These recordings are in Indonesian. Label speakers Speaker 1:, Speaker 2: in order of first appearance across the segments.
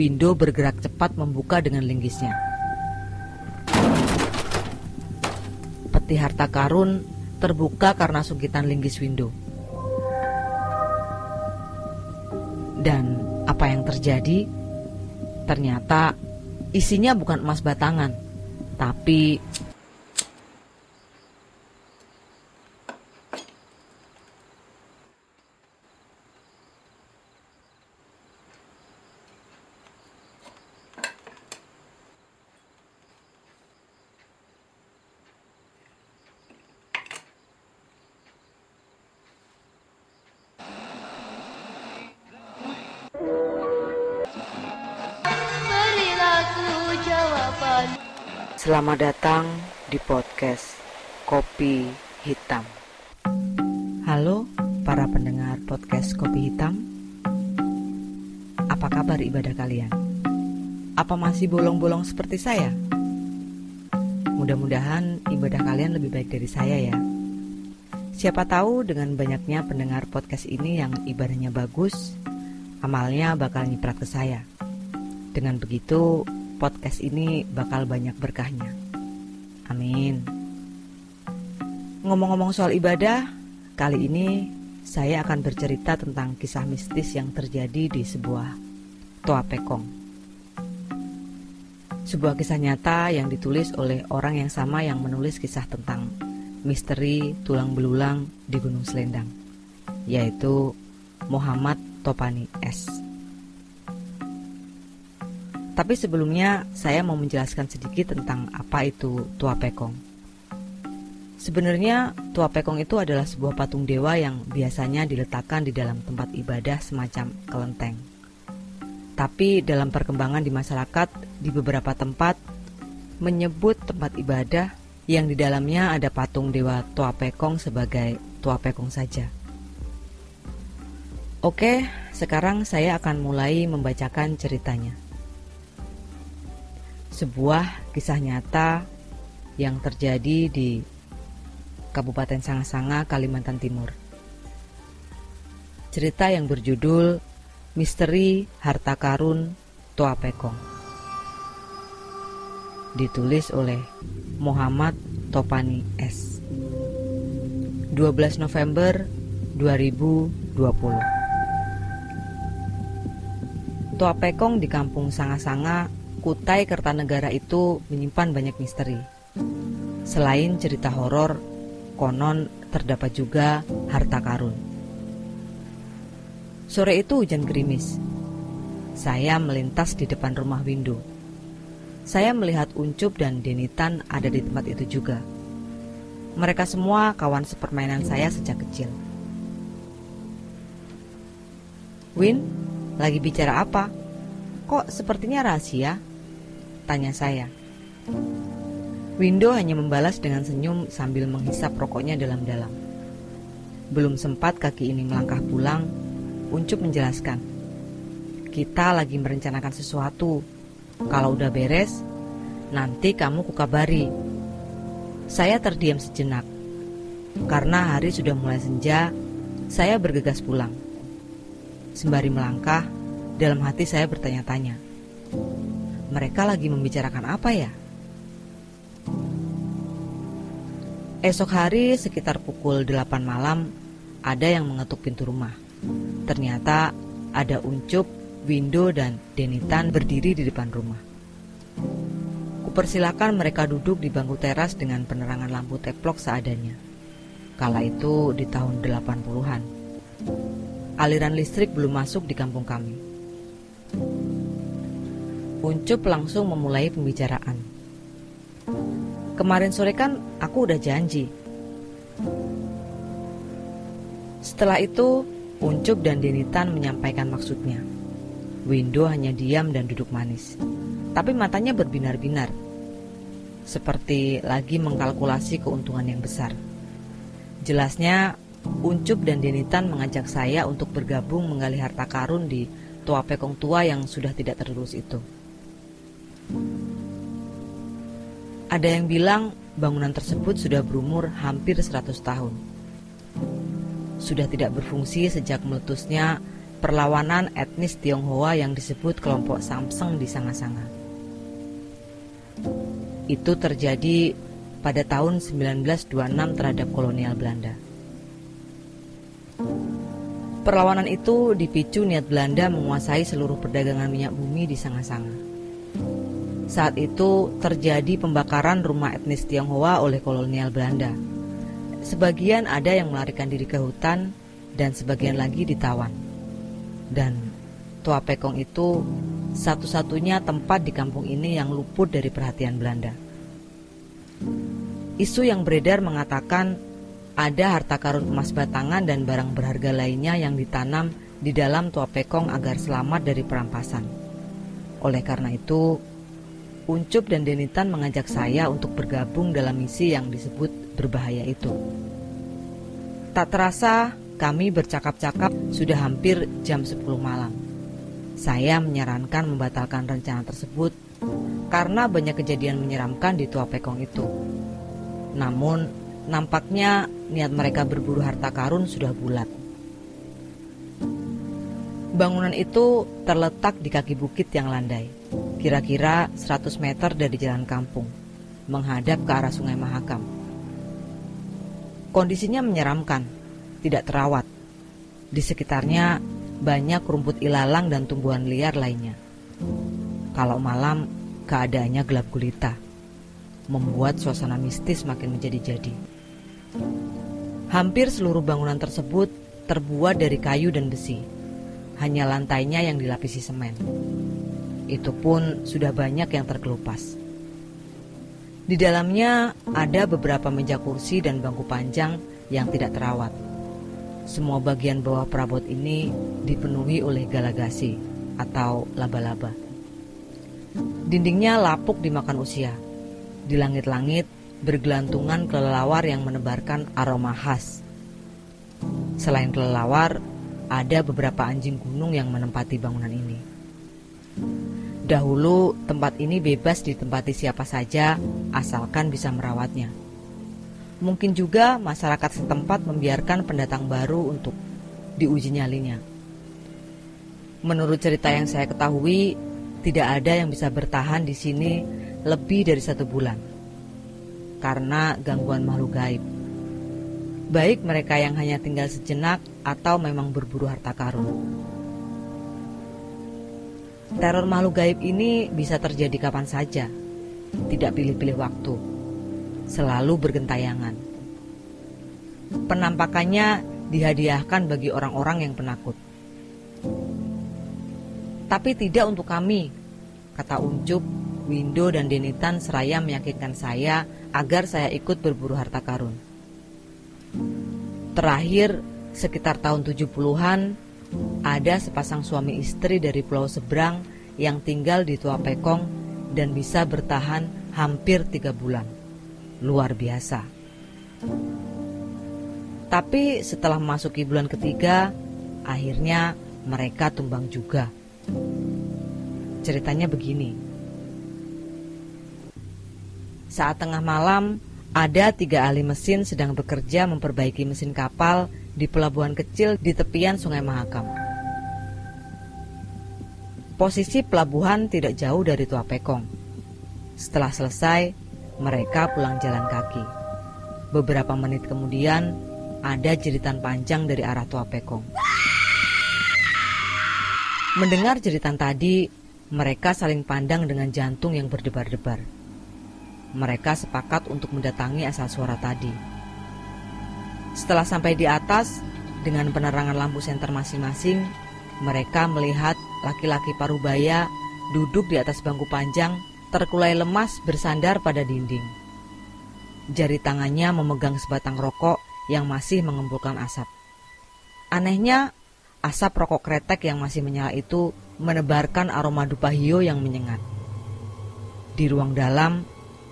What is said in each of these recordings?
Speaker 1: Window bergerak cepat membuka dengan linggisnya. Peti harta karun terbuka karena sungkitan linggis Window. Dan apa yang terjadi? Ternyata isinya bukan emas batangan, tapi Selamat datang di podcast Kopi Hitam. Halo para pendengar podcast Kopi Hitam. Apa kabar ibadah kalian? Apa masih bolong-bolong seperti saya? Mudah-mudahan ibadah kalian lebih baik dari saya ya. Siapa tahu dengan banyaknya pendengar podcast ini yang ibadahnya bagus, amalnya bakal nyiprat ke saya. Dengan begitu, podcast ini bakal banyak berkahnya. Amin. Ngomong-ngomong soal ibadah, kali ini saya akan bercerita tentang kisah mistis yang terjadi di sebuah Toa Pekong. Sebuah kisah nyata yang ditulis oleh orang yang sama yang menulis kisah tentang misteri tulang belulang di Gunung Selendang, yaitu Muhammad Topani S. Tapi sebelumnya saya mau menjelaskan sedikit tentang apa itu Tua Pekong. Sebenarnya Tua Pekong itu adalah sebuah patung dewa yang biasanya diletakkan di dalam tempat ibadah semacam kelenteng. Tapi dalam perkembangan di masyarakat di beberapa tempat menyebut tempat ibadah yang di dalamnya ada patung dewa Tua Pekong sebagai Tua Pekong saja. Oke, sekarang saya akan mulai membacakan ceritanya sebuah kisah nyata yang terjadi di Kabupaten Sanga-Sanga, Kalimantan Timur. Cerita yang berjudul Misteri Harta Karun Toa Pekong. Ditulis oleh Muhammad Topani S. 12 November 2020. Toa Pekong di kampung Sanga-Sanga Kutai Kertanegara itu menyimpan banyak misteri. Selain cerita horor, konon terdapat juga harta karun. Sore itu hujan gerimis. Saya melintas di depan rumah Windu. Saya melihat Uncup dan Denitan ada di tempat itu juga. Mereka semua kawan sepermainan saya sejak kecil. Win, lagi bicara apa? Kok sepertinya rahasia? Tanya saya. Window hanya membalas dengan senyum sambil menghisap rokoknya dalam-dalam. Belum sempat kaki ini melangkah pulang, Uncup menjelaskan. Kita lagi merencanakan sesuatu. Kalau udah beres, nanti kamu kukabari. Saya terdiam sejenak. Karena hari sudah mulai senja, saya bergegas pulang. Sembari melangkah, dalam hati saya bertanya-tanya mereka lagi membicarakan apa ya? Esok hari sekitar pukul 8 malam ada yang mengetuk pintu rumah. Ternyata ada Uncup, Windo, dan Denitan berdiri di depan rumah. Kupersilakan mereka duduk di bangku teras dengan penerangan lampu teplok seadanya. Kala itu di tahun 80-an. Aliran listrik belum masuk di kampung kami. Uncup langsung memulai pembicaraan. Kemarin sore kan aku udah janji. Setelah itu, Uncup dan Denitan menyampaikan maksudnya. Windo hanya diam dan duduk manis. Tapi matanya berbinar-binar. Seperti lagi mengkalkulasi keuntungan yang besar. Jelasnya, Uncup dan Denitan mengajak saya untuk bergabung menggali harta karun di Tua Pekong Tua yang sudah tidak terurus itu. Ada yang bilang bangunan tersebut sudah berumur hampir 100 tahun. Sudah tidak berfungsi sejak meletusnya perlawanan etnis Tionghoa yang disebut kelompok Samseng di Sanga-Sanga. Itu terjadi pada tahun 1926 terhadap kolonial Belanda. Perlawanan itu dipicu niat Belanda menguasai seluruh perdagangan minyak bumi di Sanga-Sanga. Saat itu terjadi pembakaran rumah etnis Tionghoa oleh kolonial Belanda. Sebagian ada yang melarikan diri ke hutan dan sebagian lagi ditawan. Dan Tua Pekong itu satu-satunya tempat di kampung ini yang luput dari perhatian Belanda. Isu yang beredar mengatakan ada harta karun emas batangan dan barang berharga lainnya yang ditanam di dalam Tua Pekong agar selamat dari perampasan. Oleh karena itu, Uncup dan Denitan mengajak saya untuk bergabung dalam misi yang disebut berbahaya itu. Tak terasa, kami bercakap-cakap sudah hampir jam 10 malam. Saya menyarankan membatalkan rencana tersebut karena banyak kejadian menyeramkan di Tua Pekong itu. Namun, nampaknya niat mereka berburu harta karun sudah bulat. Bangunan itu terletak di kaki bukit yang landai, kira-kira 100 meter dari jalan kampung, menghadap ke arah sungai Mahakam. Kondisinya menyeramkan, tidak terawat. Di sekitarnya banyak rumput ilalang dan tumbuhan liar lainnya. Kalau malam, keadaannya gelap gulita membuat suasana mistis makin menjadi-jadi. Hampir seluruh bangunan tersebut terbuat dari kayu dan besi. Hanya lantainya yang dilapisi semen. Itu pun sudah banyak yang terkelupas. Di dalamnya ada beberapa meja kursi dan bangku panjang yang tidak terawat. Semua bagian bawah perabot ini dipenuhi oleh galagasi atau laba-laba. Dindingnya lapuk dimakan usia di langit-langit bergelantungan kelelawar yang menebarkan aroma khas. Selain kelelawar, ada beberapa anjing gunung yang menempati bangunan ini. Dahulu tempat ini bebas ditempati siapa saja asalkan bisa merawatnya. Mungkin juga masyarakat setempat membiarkan pendatang baru untuk diuji nyalinya. Menurut cerita yang saya ketahui, tidak ada yang bisa bertahan di sini lebih dari satu bulan karena gangguan makhluk gaib. Baik mereka yang hanya tinggal sejenak atau memang berburu harta karun. Teror makhluk gaib ini bisa terjadi kapan saja, tidak pilih-pilih waktu, selalu bergentayangan. Penampakannya dihadiahkan bagi orang-orang yang penakut. Tapi tidak untuk kami, kata Uncup Windo dan Denitan seraya meyakinkan saya agar saya ikut berburu harta karun. Terakhir, sekitar tahun 70-an, ada sepasang suami istri dari pulau seberang yang tinggal di Tua Pekong dan bisa bertahan hampir tiga bulan. Luar biasa. Tapi setelah memasuki bulan ketiga, akhirnya mereka tumbang juga. Ceritanya begini. Saat tengah malam, ada tiga ahli mesin sedang bekerja memperbaiki mesin kapal di pelabuhan kecil di tepian Sungai Mahakam. Posisi pelabuhan tidak jauh dari Tua Pekong. Setelah selesai, mereka pulang jalan kaki. Beberapa menit kemudian, ada jeritan panjang dari arah Tua Pekong. Mendengar jeritan tadi, mereka saling pandang dengan jantung yang berdebar-debar mereka sepakat untuk mendatangi asal suara tadi. Setelah sampai di atas, dengan penerangan lampu senter masing-masing, mereka melihat laki-laki parubaya duduk di atas bangku panjang, terkulai lemas bersandar pada dinding. Jari tangannya memegang sebatang rokok yang masih mengembulkan asap. Anehnya, asap rokok kretek yang masih menyala itu menebarkan aroma dupa hio yang menyengat. Di ruang dalam,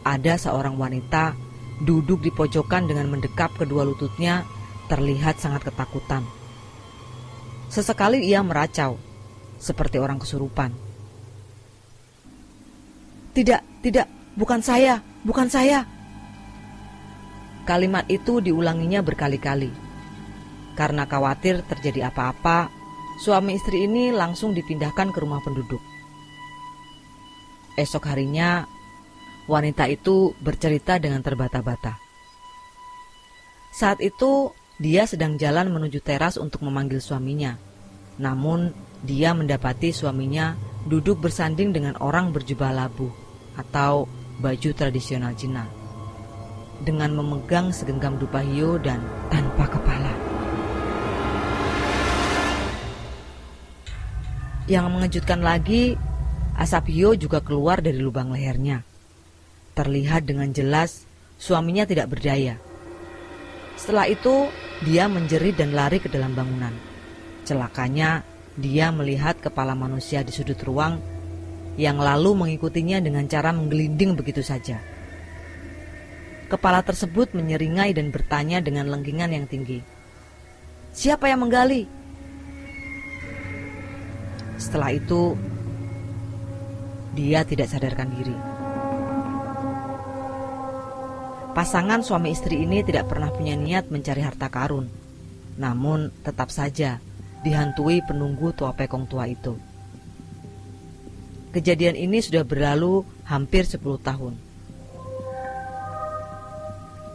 Speaker 1: ada seorang wanita duduk di pojokan dengan mendekap kedua lututnya terlihat sangat ketakutan. Sesekali ia meracau, seperti orang kesurupan. Tidak, tidak, bukan saya, bukan saya. Kalimat itu diulanginya berkali-kali. Karena khawatir terjadi apa-apa, suami istri ini langsung dipindahkan ke rumah penduduk. Esok harinya, wanita itu bercerita dengan terbata-bata. Saat itu, dia sedang jalan menuju teras untuk memanggil suaminya. Namun, dia mendapati suaminya duduk bersanding dengan orang berjubah labu atau baju tradisional Cina dengan memegang segenggam dupa hiu dan tanpa kepala. Yang mengejutkan lagi, asap hiu juga keluar dari lubang lehernya. Terlihat dengan jelas suaminya tidak berdaya. Setelah itu, dia menjerit dan lari ke dalam bangunan. Celakanya, dia melihat kepala manusia di sudut ruang yang lalu mengikutinya dengan cara menggelinding begitu saja. Kepala tersebut menyeringai dan bertanya dengan lengkingan yang tinggi. Siapa yang menggali? Setelah itu, dia tidak sadarkan diri. Pasangan suami istri ini tidak pernah punya niat mencari harta karun. Namun, tetap saja dihantui penunggu tua pekong tua itu. Kejadian ini sudah berlalu hampir 10 tahun.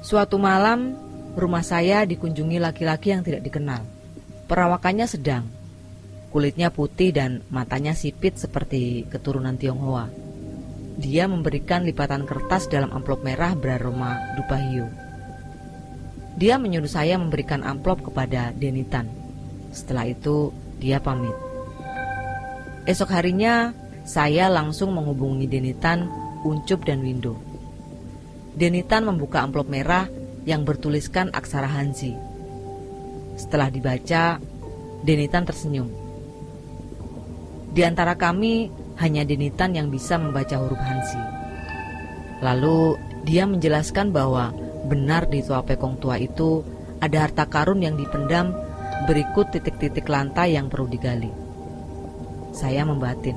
Speaker 1: Suatu malam, rumah saya dikunjungi laki-laki yang tidak dikenal. Perawakannya sedang. Kulitnya putih dan matanya sipit seperti keturunan Tionghoa. Dia memberikan lipatan kertas dalam amplop merah beraroma dupa hiu. Dia menyuruh saya memberikan amplop kepada Denitan setelah itu, dia pamit. Esok harinya, saya langsung menghubungi Denitan, Uncup, dan Windo. Denitan membuka amplop merah yang bertuliskan aksara Hanzi. Setelah dibaca, Denitan tersenyum. Di antara kami, hanya Denitan yang bisa membaca huruf Hanzi. Lalu, dia menjelaskan bahwa benar di tua pekong tua itu ada harta karun yang dipendam Berikut titik-titik lantai yang perlu digali. Saya membatin.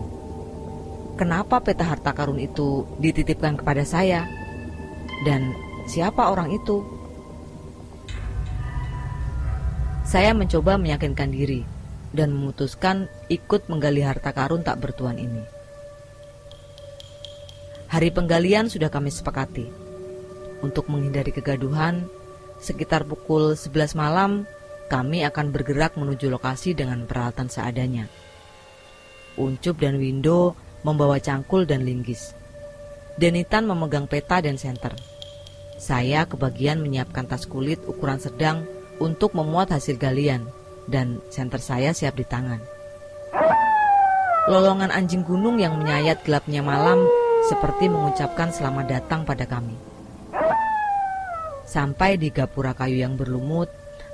Speaker 1: Kenapa peta harta karun itu dititipkan kepada saya? Dan siapa orang itu? Saya mencoba meyakinkan diri dan memutuskan ikut menggali harta karun tak bertuan ini. Hari penggalian sudah kami sepakati. Untuk menghindari kegaduhan, sekitar pukul 11 malam kami akan bergerak menuju lokasi dengan peralatan seadanya. Uncup dan Windo membawa cangkul dan linggis. Denitan memegang peta dan senter. Saya kebagian menyiapkan tas kulit ukuran sedang untuk memuat hasil galian dan senter saya siap di tangan. Lolongan anjing gunung yang menyayat gelapnya malam seperti mengucapkan selamat datang pada kami. Sampai di gapura kayu yang berlumut,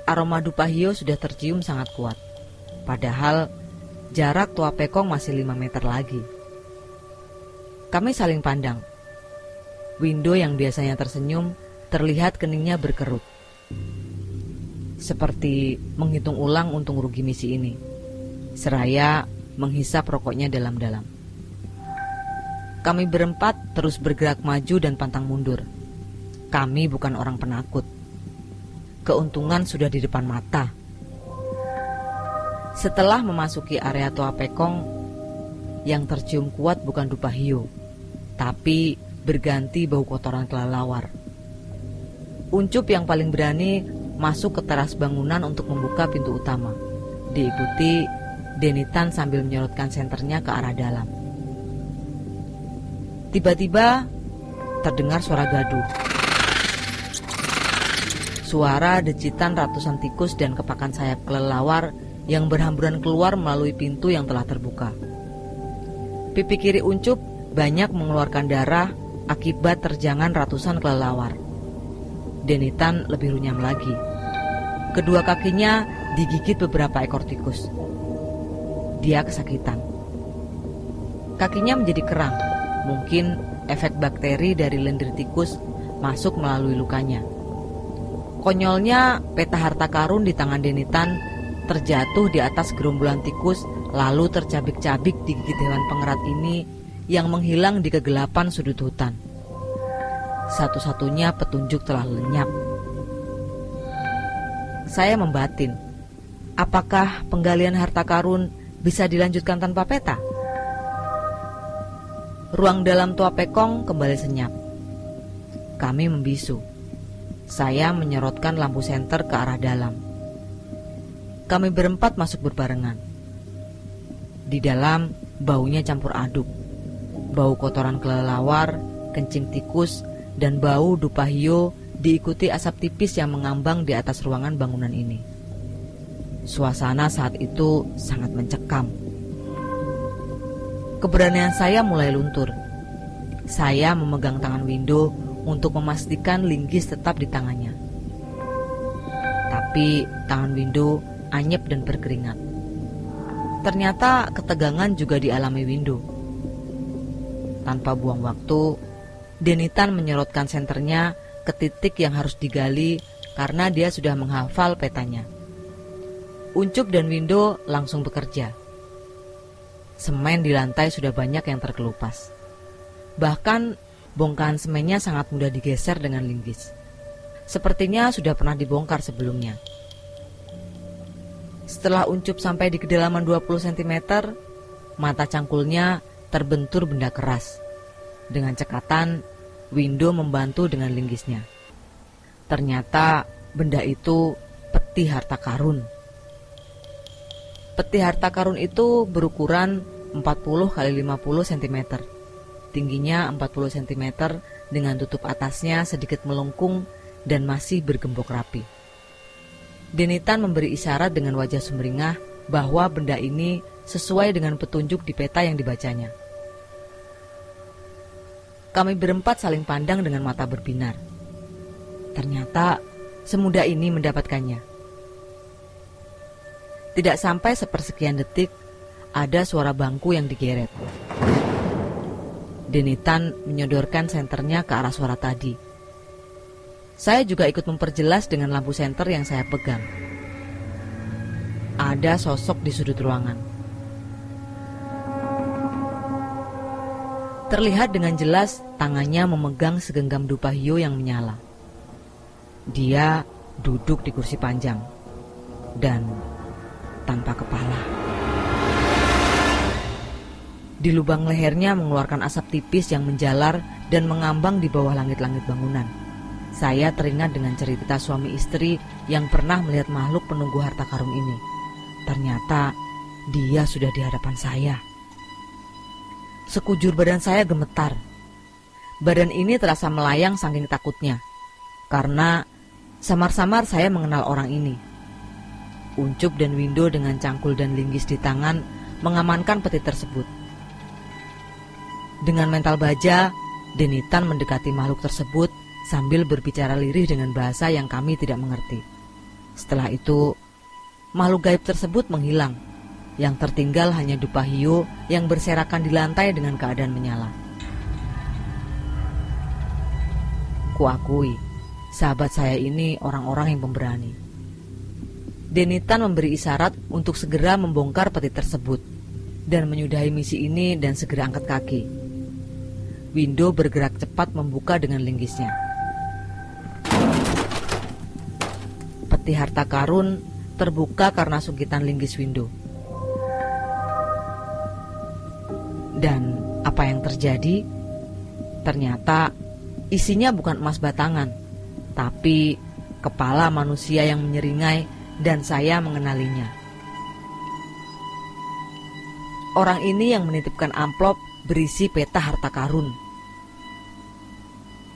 Speaker 1: aroma dupa hio sudah tercium sangat kuat. Padahal jarak tua pekong masih 5 meter lagi. Kami saling pandang. Window yang biasanya tersenyum terlihat keningnya berkerut. Seperti menghitung ulang untung rugi misi ini. Seraya menghisap rokoknya dalam-dalam. Kami berempat terus bergerak maju dan pantang mundur. Kami bukan orang penakut keuntungan sudah di depan mata. Setelah memasuki area Tua Pekong, yang tercium kuat bukan dupa hiu, tapi berganti bau kotoran kelelawar. Uncup yang paling berani masuk ke teras bangunan untuk membuka pintu utama. Diikuti Denitan sambil menyorotkan senternya ke arah dalam. Tiba-tiba terdengar suara gaduh. Suara decitan ratusan tikus dan kepakan sayap kelelawar yang berhamburan keluar melalui pintu yang telah terbuka. Pipi kiri uncup banyak mengeluarkan darah akibat terjangan ratusan kelelawar. Denitan lebih runyam lagi. Kedua kakinya digigit beberapa ekor tikus. Dia kesakitan. Kakinya menjadi kerang. Mungkin efek bakteri dari lendir tikus masuk melalui lukanya. Konyolnya peta harta karun di tangan Denitan terjatuh di atas gerombolan tikus lalu tercabik-cabik di gigit hewan pengerat ini yang menghilang di kegelapan sudut hutan. Satu-satunya petunjuk telah lenyap. Saya membatin. Apakah penggalian harta karun bisa dilanjutkan tanpa peta? Ruang dalam tua pekong kembali senyap. Kami membisu. Saya menyorotkan lampu senter ke arah dalam. Kami berempat masuk berbarengan. Di dalam, baunya campur aduk. Bau kotoran kelelawar, kencing tikus, dan bau dupa hio diikuti asap tipis yang mengambang di atas ruangan bangunan ini. Suasana saat itu sangat mencekam. Keberanian saya mulai luntur. Saya memegang tangan Windo untuk memastikan linggis tetap di tangannya. Tapi tangan Windo anyep dan berkeringat. Ternyata ketegangan juga dialami Windo. Tanpa buang waktu, Denitan menyorotkan senternya ke titik yang harus digali karena dia sudah menghafal petanya. Uncup dan Windo langsung bekerja. Semen di lantai sudah banyak yang terkelupas. Bahkan bongkahan semennya sangat mudah digeser dengan linggis. Sepertinya sudah pernah dibongkar sebelumnya. Setelah Uncup sampai di kedalaman 20 cm, mata cangkulnya terbentur benda keras. Dengan cekatan, Windo membantu dengan linggisnya. Ternyata benda itu peti harta karun. Peti harta karun itu berukuran 40 kali 50 cm. Tingginya 40 cm dengan tutup atasnya sedikit melengkung dan masih bergembok rapi. Denitan memberi isyarat dengan wajah sumringah bahwa benda ini sesuai dengan petunjuk di peta yang dibacanya. Kami berempat saling pandang dengan mata berbinar. Ternyata semudah ini mendapatkannya. Tidak sampai sepersekian detik, ada suara bangku yang digeret. Denitan menyodorkan senternya ke arah suara tadi. Saya juga ikut memperjelas dengan lampu senter yang saya pegang. Ada sosok di sudut ruangan. Terlihat dengan jelas tangannya memegang segenggam dupa hiu yang menyala. Dia duduk di kursi panjang dan tanpa kepala. Di lubang lehernya mengeluarkan asap tipis yang menjalar dan mengambang di bawah langit-langit bangunan. Saya teringat dengan cerita suami istri yang pernah melihat makhluk penunggu harta karun ini. Ternyata dia sudah di hadapan saya. Sekujur badan saya gemetar. Badan ini terasa melayang saking takutnya. Karena samar-samar saya mengenal orang ini. Uncup dan Windo dengan cangkul dan linggis di tangan mengamankan peti tersebut. Dengan mental baja, Denitan mendekati makhluk tersebut sambil berbicara lirih dengan bahasa yang kami tidak mengerti. Setelah itu, makhluk gaib tersebut menghilang. Yang tertinggal hanya dupa hiu yang berserakan di lantai dengan keadaan menyala. Kuakui, sahabat saya ini orang-orang yang pemberani. Denitan memberi isyarat untuk segera membongkar peti tersebut dan menyudahi misi ini dan segera angkat kaki. Window bergerak cepat membuka dengan linggisnya. Peti harta karun terbuka karena sungkitan linggis Window. Dan apa yang terjadi? Ternyata isinya bukan emas batangan, tapi kepala manusia yang menyeringai dan saya mengenalinya. Orang ini yang menitipkan amplop berisi peta harta karun.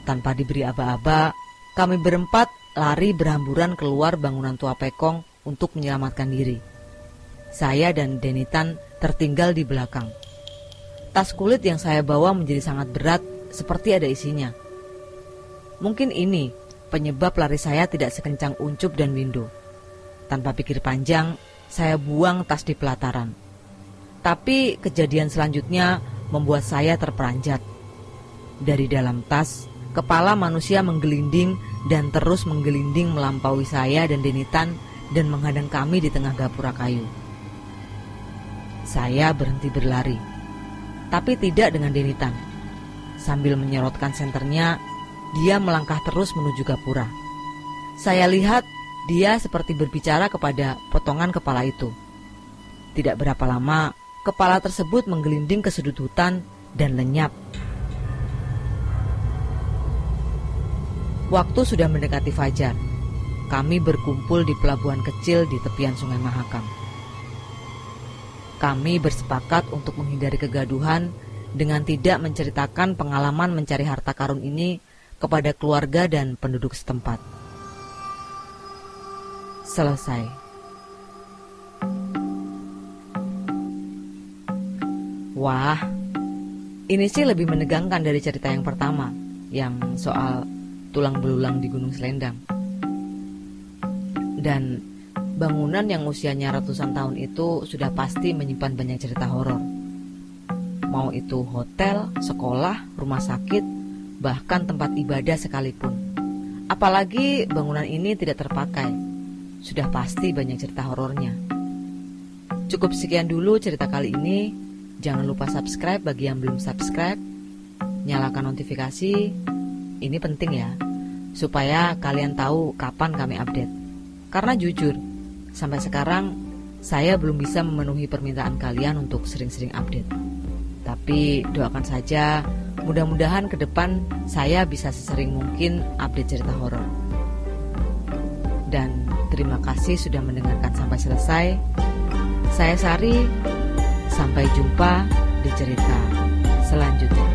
Speaker 1: Tanpa diberi aba-aba, kami berempat lari berhamburan keluar bangunan tua pekong untuk menyelamatkan diri. Saya dan Denitan tertinggal di belakang. Tas kulit yang saya bawa menjadi sangat berat, seperti ada isinya. Mungkin ini penyebab lari saya tidak sekencang uncup dan window. Tanpa pikir panjang, saya buang tas di pelataran. Tapi kejadian selanjutnya membuat saya terperanjat. Dari dalam tas, kepala manusia menggelinding dan terus menggelinding melampaui saya dan Denitan dan menghadang kami di tengah gapura kayu. Saya berhenti berlari, tapi tidak dengan Denitan. Sambil menyerotkan senternya, dia melangkah terus menuju gapura. Saya lihat Dia seperti berbicara kepada potongan kepala itu. Tidak berapa lama, kepala tersebut menggelinding ke sudut hutan dan lenyap. Waktu sudah mendekati fajar. Kami berkumpul di pelabuhan kecil di tepian Sungai Mahakam. Kami bersepakat untuk menghindari kegaduhan dengan tidak menceritakan pengalaman mencari harta karun ini kepada keluarga dan penduduk setempat. Selesai. Wah, ini sih lebih menegangkan dari cerita yang pertama, yang soal tulang belulang di Gunung Selendang. Dan bangunan yang usianya ratusan tahun itu sudah pasti menyimpan banyak cerita horor. Mau itu hotel, sekolah, rumah sakit, bahkan tempat ibadah sekalipun. Apalagi bangunan ini tidak terpakai, sudah pasti banyak cerita horornya. Cukup sekian dulu cerita kali ini. Jangan lupa subscribe bagi yang belum subscribe. Nyalakan notifikasi. Ini penting ya, supaya kalian tahu kapan kami update. Karena jujur, Sampai sekarang, saya belum bisa memenuhi permintaan kalian untuk sering-sering update. Tapi doakan saja, mudah-mudahan ke depan saya bisa sesering mungkin update cerita horor. Dan terima kasih sudah mendengarkan sampai selesai. Saya Sari, sampai jumpa di cerita selanjutnya.